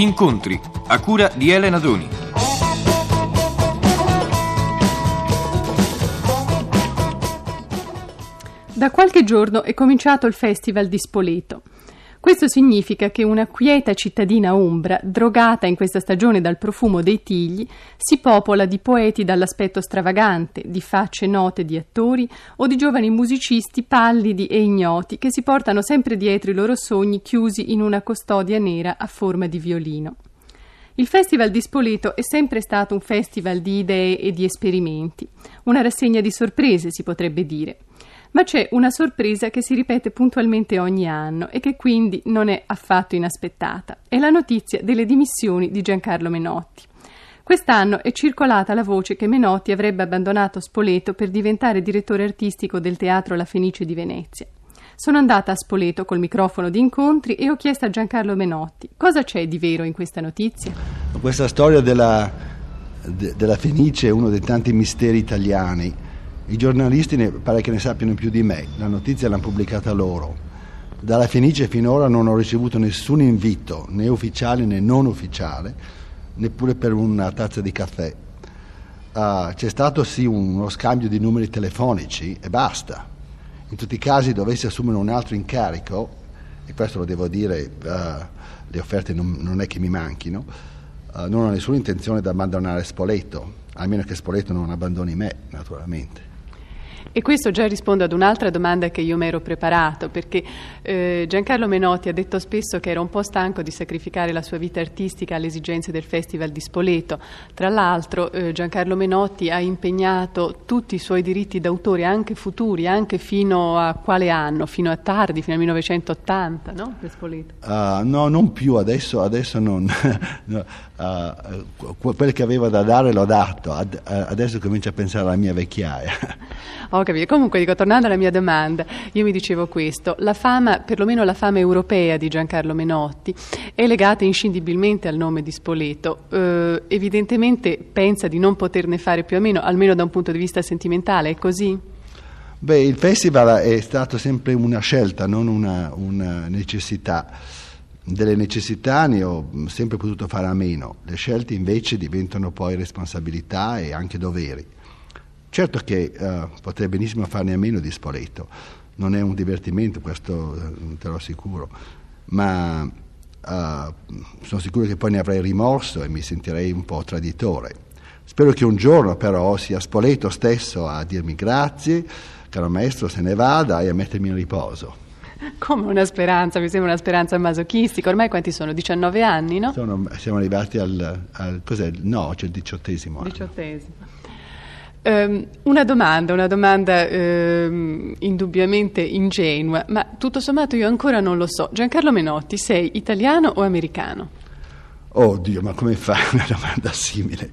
Incontri a cura di Elena Doni. Da qualche giorno è cominciato il Festival di Spoleto. Questo significa che una quieta cittadina ombra, drogata in questa stagione dal profumo dei tigli, si popola di poeti dall'aspetto stravagante, di facce note di attori o di giovani musicisti pallidi e ignoti che si portano sempre dietro i loro sogni chiusi in una custodia nera a forma di violino. Il Festival di Spoleto è sempre stato un festival di idee e di esperimenti, una rassegna di sorprese, si potrebbe dire. Ma c'è una sorpresa che si ripete puntualmente ogni anno e che quindi non è affatto inaspettata. È la notizia delle dimissioni di Giancarlo Menotti. Quest'anno è circolata la voce che Menotti avrebbe abbandonato Spoleto per diventare direttore artistico del Teatro La Fenice di Venezia. Sono andata a Spoleto col microfono di incontri e ho chiesto a Giancarlo Menotti cosa c'è di vero in questa notizia. Questa storia della, de, della Fenice è uno dei tanti misteri italiani i giornalisti ne, pare che ne sappiano più di me, la notizia l'hanno pubblicata loro. Dalla Fenice finora non ho ricevuto nessun invito, né ufficiale né non ufficiale, neppure per una tazza di caffè. Uh, c'è stato sì uno scambio di numeri telefonici e basta. In tutti i casi dovessi assumere un altro incarico, e questo lo devo dire, uh, le offerte non, non, è che mi manchino, uh, non ho nessuna intenzione di abbandonare Spoleto, almeno che Spoleto non abbandoni me, naturalmente. E questo già risponde ad un'altra domanda che io mi ero preparato, perché eh, Giancarlo Menotti ha detto spesso che era un po' stanco di sacrificare la sua vita artistica alle esigenze del Festival di Spoleto. Tra l'altro eh, Giancarlo Menotti ha impegnato tutti i suoi diritti d'autore, anche futuri, anche fino a quale anno? Fino a tardi, fino al 1980, no? Per Spoleto. Uh, no, non più, adesso, adesso non... no, uh, quel che aveva da dare l'ho dato, Ad, adesso comincio a pensare alla mia vecchiaia. Ho capito. Comunque, dico, tornando alla mia domanda, io mi dicevo questo: la fama, perlomeno la fama europea di Giancarlo Menotti, è legata inscindibilmente al nome di Spoleto. Eh, evidentemente pensa di non poterne fare più o meno, almeno da un punto di vista sentimentale, è così? Beh, il festival è stato sempre una scelta, non una, una necessità delle necessità ne ho sempre potuto fare a meno, le scelte invece diventano poi responsabilità e anche doveri. Certo che uh, potrei benissimo farne a meno di Spoleto, non è un divertimento, questo uh, te lo assicuro, ma uh, sono sicuro che poi ne avrei rimorso e mi sentirei un po' traditore. Spero che un giorno però sia Spoleto stesso a dirmi grazie, caro maestro, se ne vada e a mettermi in riposo. Come una speranza, mi sembra una speranza masochistica. Ormai quanti sono? 19 anni, no? Sono, siamo arrivati al, al cos'è? No, c'è il diciottesimo. Diciottesimo. Um, una domanda, una domanda um, indubbiamente ingenua, ma tutto sommato io ancora non lo so. Giancarlo Menotti, sei italiano o americano? Oddio, ma come fai una domanda simile?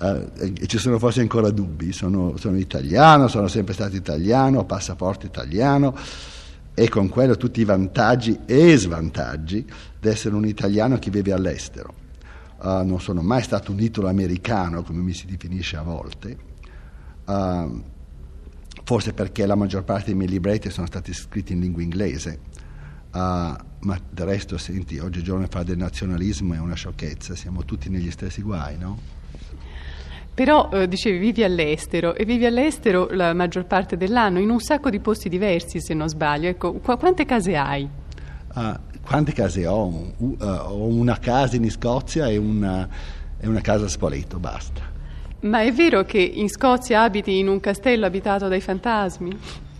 Uh, ci sono forse ancora dubbi. Sono, sono, italiano, sono sempre stato italiano, ho passaporto italiano e con quello tutti i vantaggi e svantaggi di essere un italiano che vive all'estero. Uh, non sono mai stato un italo americano, come mi si definisce a volte, uh, forse perché la maggior parte dei miei libretti sono stati scritti in lingua inglese, uh, ma del resto, senti, oggigiorno fare del nazionalismo è una sciocchezza, siamo tutti negli stessi guai, no? Però eh, dicevi vivi all'estero e vivi all'estero la maggior parte dell'anno in un sacco di posti diversi se non sbaglio. Ecco, qu- quante case hai? Uh, quante case ho? Uh, ho una casa in Scozia e una, e una casa a Spoleto, basta. Ma è vero che in Scozia abiti in un castello abitato dai fantasmi?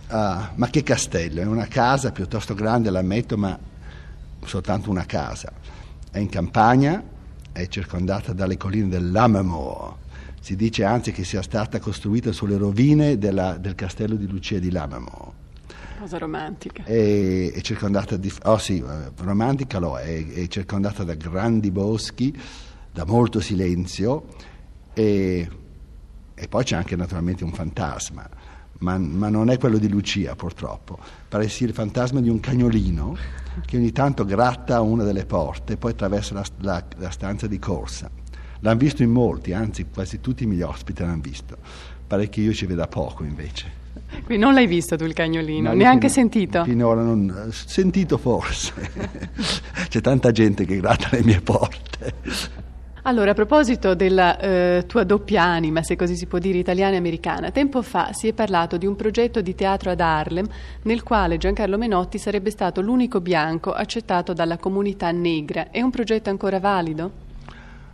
Uh, ma che castello? È una casa piuttosto grande, l'ammetto, ma soltanto una casa. È in campagna, è circondata dalle colline dell'Amamore. Si dice anzi che sia stata costruita sulle rovine della, del castello di Lucia di Lammermoor. Cosa romantica. È, è, circondata di... Oh sì, eh, romantica lo è, è circondata da grandi boschi, da molto silenzio e, e poi c'è anche naturalmente un fantasma. Ma, ma, non è quello di Lucia purtroppo, pare sia il fantasma di un cagnolino che ogni tanto gratta una delle porte e poi attraversa la, la, la stanza di corsa. L'hanno visto in molti, anzi quasi tutti i miei ospiti l'hanno visto, pare che io ci veda poco invece. Quindi non l'hai visto tu il cagnolino, No, neanche fin- sentito? Finora non sentito forse. C'è tanta gente che gratta le mie porte. Allora, a proposito della eh, tua doppia anima, se così si può dire, italiana e americana, tempo fa si è parlato di un progetto di teatro ad Harlem nel quale Giancarlo Menotti sarebbe stato l'unico bianco accettato dalla comunità negra. È un progetto ancora valido?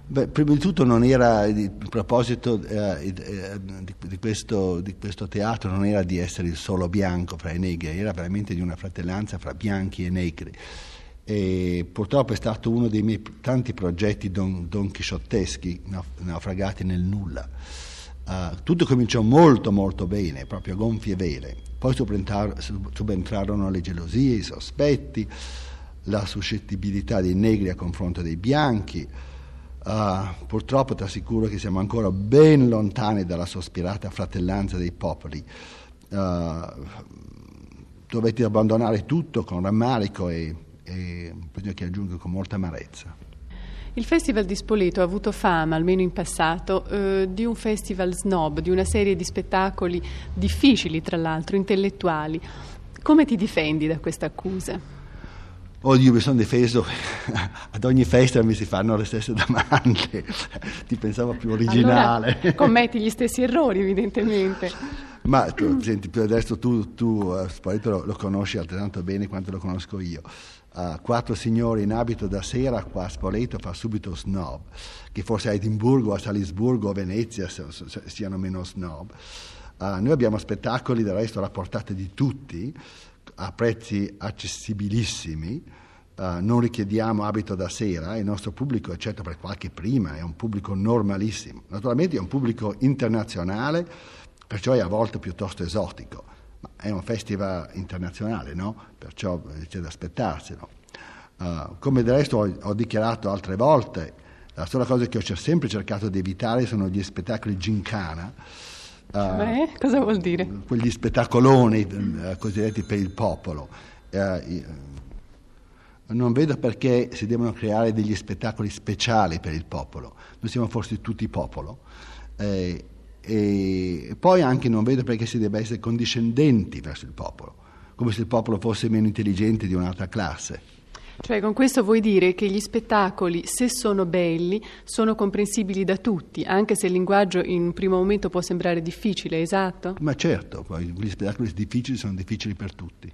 Beh, prima di tutto non era il proposito eh, eh, di, di questo, di questo teatro non era di essere il solo bianco fra i negri, era veramente di una fratellanza fra bianchi e negri. E purtroppo è stato uno dei miei tanti progetti don, don chisciotteschi nauf- naufragati nel nulla. Uh, tutto cominciò molto molto bene, proprio gonfie vele. Poi subentrar- subentrarono le gelosie, i sospetti, la suscettibilità dei negri a confronto dei bianchi. Uh, purtroppo ti assicuro che siamo ancora ben lontani dalla sospirata fratellanza dei popoli. Uh, dovetti abbandonare tutto con rammarico e, e che aggiungo con molta amarezza. Il Festival di Spoleto ha avuto fama, almeno in passato, eh, di un festival snob, di una serie di spettacoli difficili, tra l'altro, intellettuali. Come ti difendi da questa accusa? Oddio, mi sono difeso, ad ogni festival mi si fanno le stesse domande, ti pensavo più originale. Allora, commetti gli stessi errori, evidentemente. Ma tu, senti, adesso tu, tu uh, Spoleto lo, lo, conosci altrettanto bene quanto lo conosco io. Uh, quattro signori in abito da sera qua a Spoleto fa subito snob, che forse a Edimburgo, a Salisburgo, a Venezia siano meno snob. Uh, noi abbiamo spettacoli del resto alla portata di tutti, a prezzi accessibilissimi, uh, non richiediamo abito da sera, il nostro pubblico, eccetto per qualche prima, è un pubblico normalissimo. Naturalmente è un pubblico internazionale, perciò è a volte piuttosto esotico, ma è un festival internazionale, no? Perciò c'è da aspettarselo. Uh, come del resto ho, ho, dichiarato altre volte, la sola cosa che ho sempre cercato di evitare sono gli spettacoli gincana, Beh, cosa vuol dire? Quegli spettacoloni uh, cosiddetti per il popolo. Uh, non vedo perché si devono creare degli spettacoli speciali per il popolo. Noi siamo forse tutti popolo. Eh, e poi anche non vedo perché si debba essere condiscendenti verso il popolo, come se il popolo fosse meno intelligente di un'altra classe. Cioè, con questo vuoi dire che gli spettacoli, se sono belli, sono comprensibili da tutti, anche se il linguaggio in un primo momento può sembrare difficile, esatto? Ma certo, poi gli spettacoli difficili sono difficili per tutti.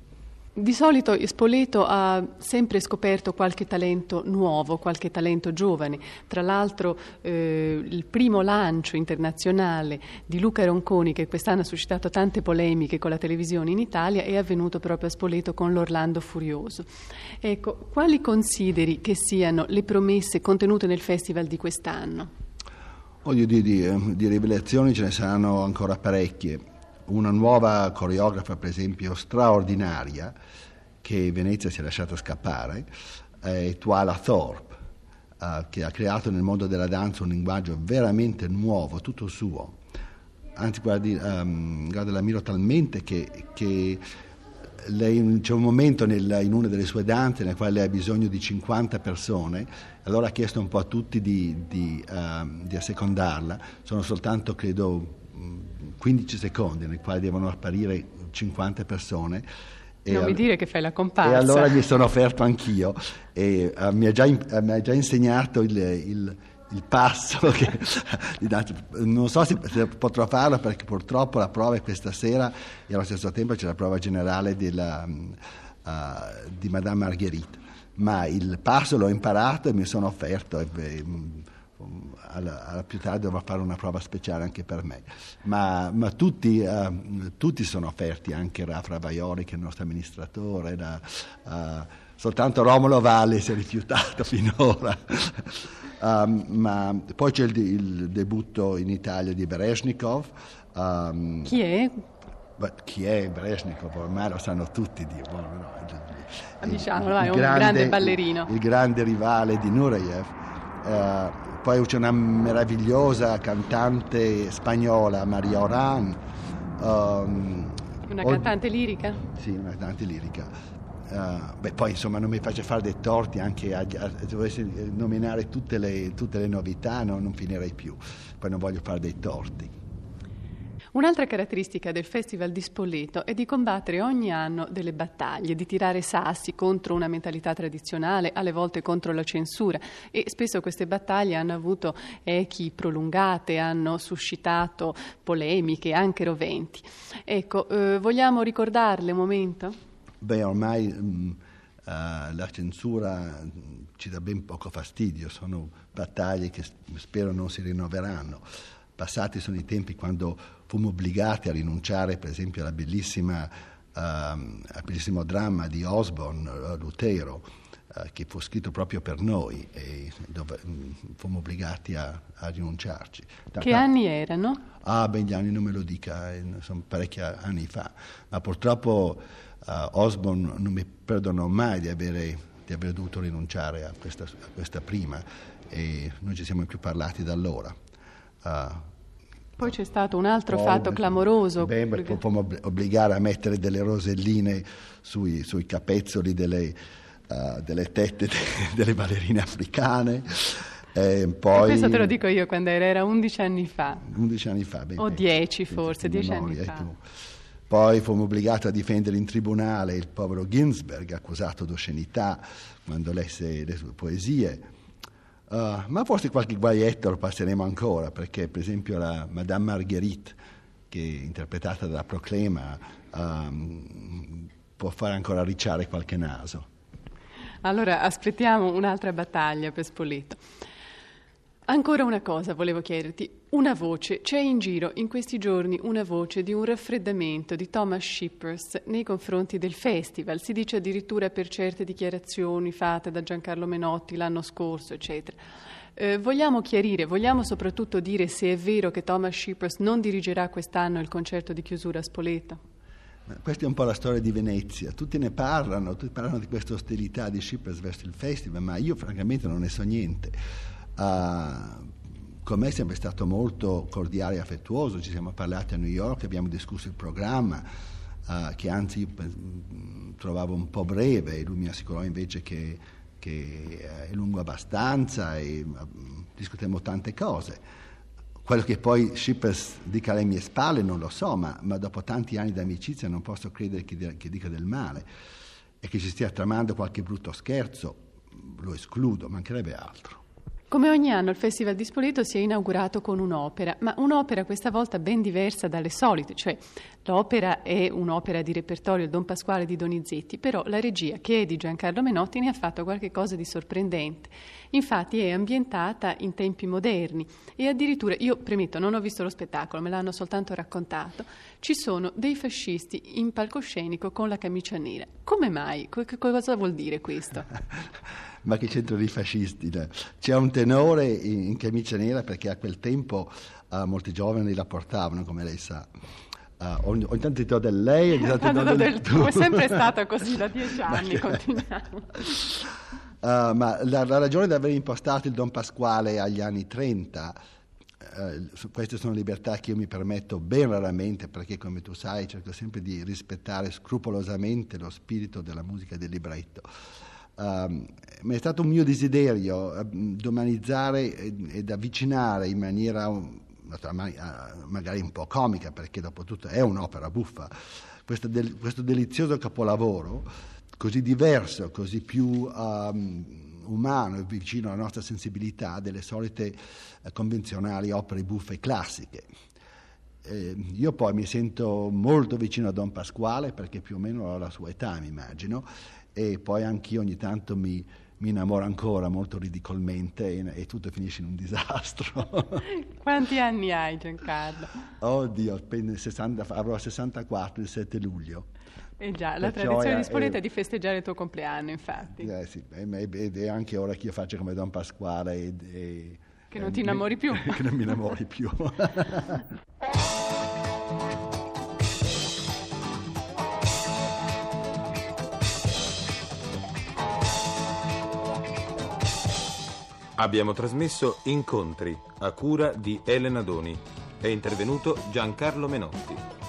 Di solito Spoleto ha sempre scoperto qualche talento nuovo, qualche talento giovane. Tra l'altro eh, il primo lancio internazionale di Luca Ronconi, che quest'anno ha suscitato tante polemiche con la televisione in Italia, è avvenuto proprio a Spoleto con l'Orlando Furioso. Ecco, quali consideri che siano le promesse contenute nel festival di quest'anno? Voglio dire, di, di rivelazioni ce ne saranno ancora parecchie una nuova coreografa, per esempio, straordinaria, che Venezia si è lasciata scappare, è Tuala Thorpe, eh, che ha creato nel mondo della danza un linguaggio veramente nuovo, tutto suo. Anzi, guardi, um, guarda, l'ammiro talmente che, che lei, c'è un momento nel, in una delle sue danze nel quale lei ha bisogno di 50 persone, allora ha chiesto un po' a tutti di, di, uh, di assecondarla, sono soltanto, credo, 15 secondi nei quali devono apparire 50 persone. E non mi dire che fai la comparsa. E allora gli sono offerto anch'io e uh, mi, ha già, uh, mi, ha già, insegnato il, il, il passo. Che, non so se, se, potrò farlo perché purtroppo la prova è questa sera e allo stesso tempo c'è la prova generale della, uh, di Madame Marguerite. Ma il passo l'ho imparato e mi sono offerto. E, e, alla, alla più tardi dovrò fare una prova speciale anche per me. Ma, ma tutti, uh, tutti, sono offerti, anche Rafra Vaioli che è il nostro amministratore, da, uh, soltanto Romolo Valli si è rifiutato finora. um, ma poi c'è il, il, debutto in Italia di Bereshnikov. Um, Chi è? Chi è Brezhnikov? Ormai lo sanno tutti. Di, no, no, il, diciamo, il, è un grande, grande ballerino. Il, grande rivale di Nureyev. Uh, poi c'è una meravigliosa cantante spagnola, Maria Oran. Um, una cantante lirica? Sì, una cantante lirica. Uh, beh, poi insomma non mi faccio fare dei torti anche a, a, a dovessi nominare tutte le, tutte le novità, no, non finirei più. Poi non voglio fare dei torti. Un'altra caratteristica del Festival di Spoleto è di combattere ogni anno delle battaglie, di tirare sassi contro una mentalità tradizionale, alle volte contro la censura e spesso queste battaglie hanno avuto echi prolungate, hanno suscitato polemiche, anche roventi. Ecco, eh, vogliamo ricordarle un momento? Beh, ormai mh, uh, la censura ci dà ben poco fastidio, sono battaglie che spero non si rinnoveranno. Passati sono i tempi quando fummo obbligati a rinunciare, per esempio, alla bellissima, uh, al bellissimo dramma di Osborne, uh, Lutero, uh, che fu scritto proprio per noi e dove um, fummo obbligati a, a rinunciarci. Da che anni erano? Ah, beh, gli anni non me lo dica, eh, sono parecchi anni fa, ma purtroppo Osborne non mi perdonò mai di avere, di aver dovuto rinunciare a questa, a questa prima e non ci siamo più parlati da allora. Uh, poi c'è stato un altro oh, fatto clamoroso. Beh. Può obbligare a mettere delle roselline sui, sui capezzoli delle, uh, delle tette de, delle ballerine africane. E poi... questo te lo dico io quando era, era 11 anni fa. 11 anni fa, beh, o 10 forse, 10 anni fa. Tu. Poi fummo obbligati a difendere in tribunale il povero Ginsberg, accusato d'oscenità quando lesse le sue poesie. Uh, ma forse qualche guaietto lo passeremo ancora, perché per esempio la Madame Marguerite, che è interpretata dalla Proclema, um, può fare ancora ricciare qualche naso. Allora aspettiamo un'altra battaglia per Spoleto. Ancora una cosa volevo chiederti, una voce, c'è in giro in questi giorni una voce di un raffreddamento di Thomas Shippers nei confronti del festival, si dice addirittura per certe dichiarazioni fatte da Giancarlo Menotti l'anno scorso, eccetera. Eh, vogliamo chiarire, vogliamo soprattutto dire se è vero che Thomas Shippers non dirigerà quest'anno il concerto di chiusura a Spoleto? Questa è un po' la storia di Venezia, tutti ne parlano, tutti parlano di questa ostilità di Shippers verso il festival, ma io francamente non ne so niente. Uh, con me è sempre stato molto cordiale e affettuoso, ci siamo parlati a New York, abbiamo discusso il programma, uh, che anzi io trovavo un po' breve, e lui mi assicurò invece che, che è lungo abbastanza e uh, discutemmo tante cose. Quello che poi Shippers dica alle mie spalle non lo so, ma, ma dopo tanti anni di amicizia non posso credere che, che dica del male e che ci stia tramando qualche brutto scherzo, lo escludo, mancherebbe altro. Come ogni anno il Festival di Spoleto si è inaugurato con un'opera, ma un'opera questa volta ben diversa dalle solite, cioè l'opera è un'opera di repertorio Don Pasquale di Donizetti, però la regia, che è di Giancarlo Menotti, ne ha fatto qualcosa di sorprendente. Infatti è ambientata in tempi moderni e addirittura, io premetto, non ho visto lo spettacolo, me l'hanno soltanto raccontato, ci sono dei fascisti in palcoscenico con la camicia nera. Come mai? cosa vuol dire questo? ma che c'entra di fascisti? C'è un tenore in, camicia nera perché a quel tempo uh, molti giovani la portavano, come lei sa. Uh, ogni, ogni, tanto ti do del lei ogni tanto ti do del, del tu. È sempre stato così da dieci anni, continuiamo. Uh, ma la, la, ragione di aver impostato il Don Pasquale agli anni 30, uh, queste sono libertà che io mi permetto ben raramente perché come tu sai cerco sempre di rispettare scrupolosamente lo spirito della musica del libretto. Um, è stato un mio desiderio um, domanizzare ed, avvicinare in maniera um, magari un po' comica, perché dopo tutto è un'opera buffa, questo, del, questo delizioso capolavoro, così diverso, così più um, umano e vicino alla nostra sensibilità delle solite convenzionali opere buffe classiche. Eh, io poi mi sento molto vicino a Don Pasquale perché più o meno ho la sua età, mi immagino, e poi anch'io ogni tanto mi, mi innamoro ancora molto ridicolmente e, e, tutto finisce in un disastro. Quanti anni hai Giancarlo? Oddio, 60, avrò 64 il 7 luglio. Eh già, la Perciò tradizione di Spoleto è di festeggiare il tuo compleanno, infatti. Eh sì, ed è anche ora che io faccio come Don Pasquale e, e che non ti innamori più. che non mi innamori più. Abbiamo trasmesso Incontri a cura di Elena Doni. È intervenuto Giancarlo Menotti.